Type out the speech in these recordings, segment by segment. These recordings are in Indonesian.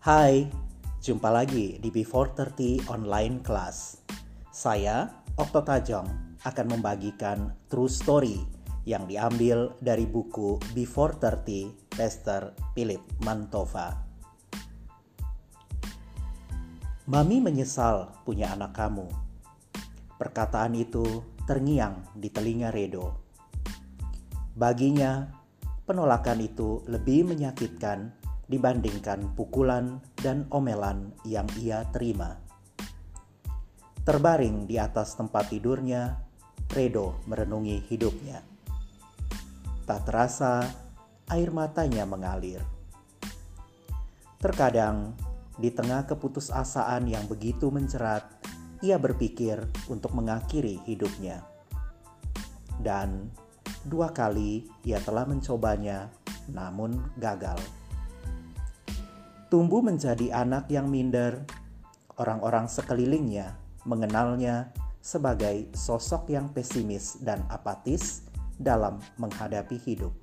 Hai, jumpa lagi di B430 Online Class. Saya, Okto Tajong, akan membagikan true story yang diambil dari buku B430 Tester Philip Mantova. Mami menyesal punya anak kamu. Perkataan itu terngiang di telinga Redo. Baginya, penolakan itu lebih menyakitkan dibandingkan pukulan dan omelan yang ia terima. Terbaring di atas tempat tidurnya, Redo merenungi hidupnya. Tak terasa, air matanya mengalir. Terkadang, di tengah keputusasaan yang begitu mencerat, ia berpikir untuk mengakhiri hidupnya. Dan dua kali ia telah mencobanya, namun gagal tumbuh menjadi anak yang minder, orang-orang sekelilingnya mengenalnya sebagai sosok yang pesimis dan apatis dalam menghadapi hidup.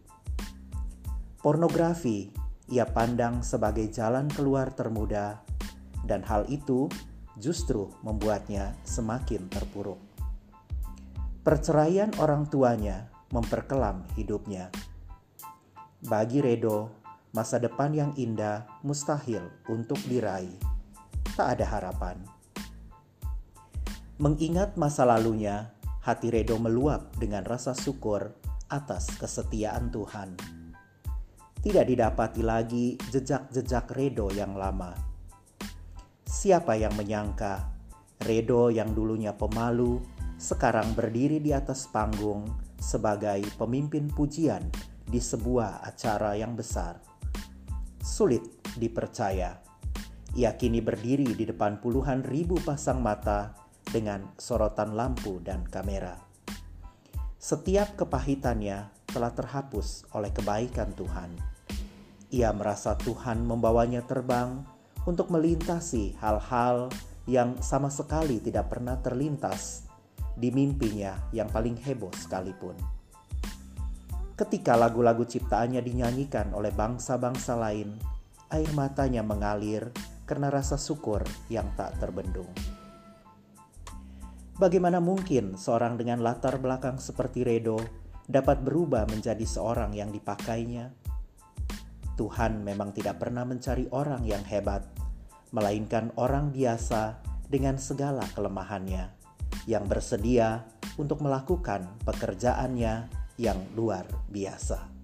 Pornografi ia pandang sebagai jalan keluar termuda, dan hal itu justru membuatnya semakin terpuruk. Perceraian orang tuanya memperkelam hidupnya. Bagi Redo, masa depan yang indah mustahil untuk diraih. Tak ada harapan. Mengingat masa lalunya, hati Redo meluap dengan rasa syukur atas kesetiaan Tuhan. Tidak didapati lagi jejak-jejak Redo yang lama. Siapa yang menyangka Redo yang dulunya pemalu sekarang berdiri di atas panggung sebagai pemimpin pujian di sebuah acara yang besar sulit dipercaya. Ia kini berdiri di depan puluhan ribu pasang mata dengan sorotan lampu dan kamera. Setiap kepahitannya telah terhapus oleh kebaikan Tuhan. Ia merasa Tuhan membawanya terbang untuk melintasi hal-hal yang sama sekali tidak pernah terlintas di mimpinya yang paling heboh sekalipun ketika lagu-lagu ciptaannya dinyanyikan oleh bangsa-bangsa lain, air matanya mengalir karena rasa syukur yang tak terbendung. Bagaimana mungkin seorang dengan latar belakang seperti Redo dapat berubah menjadi seorang yang dipakainya? Tuhan memang tidak pernah mencari orang yang hebat, melainkan orang biasa dengan segala kelemahannya, yang bersedia untuk melakukan pekerjaannya yang luar biasa.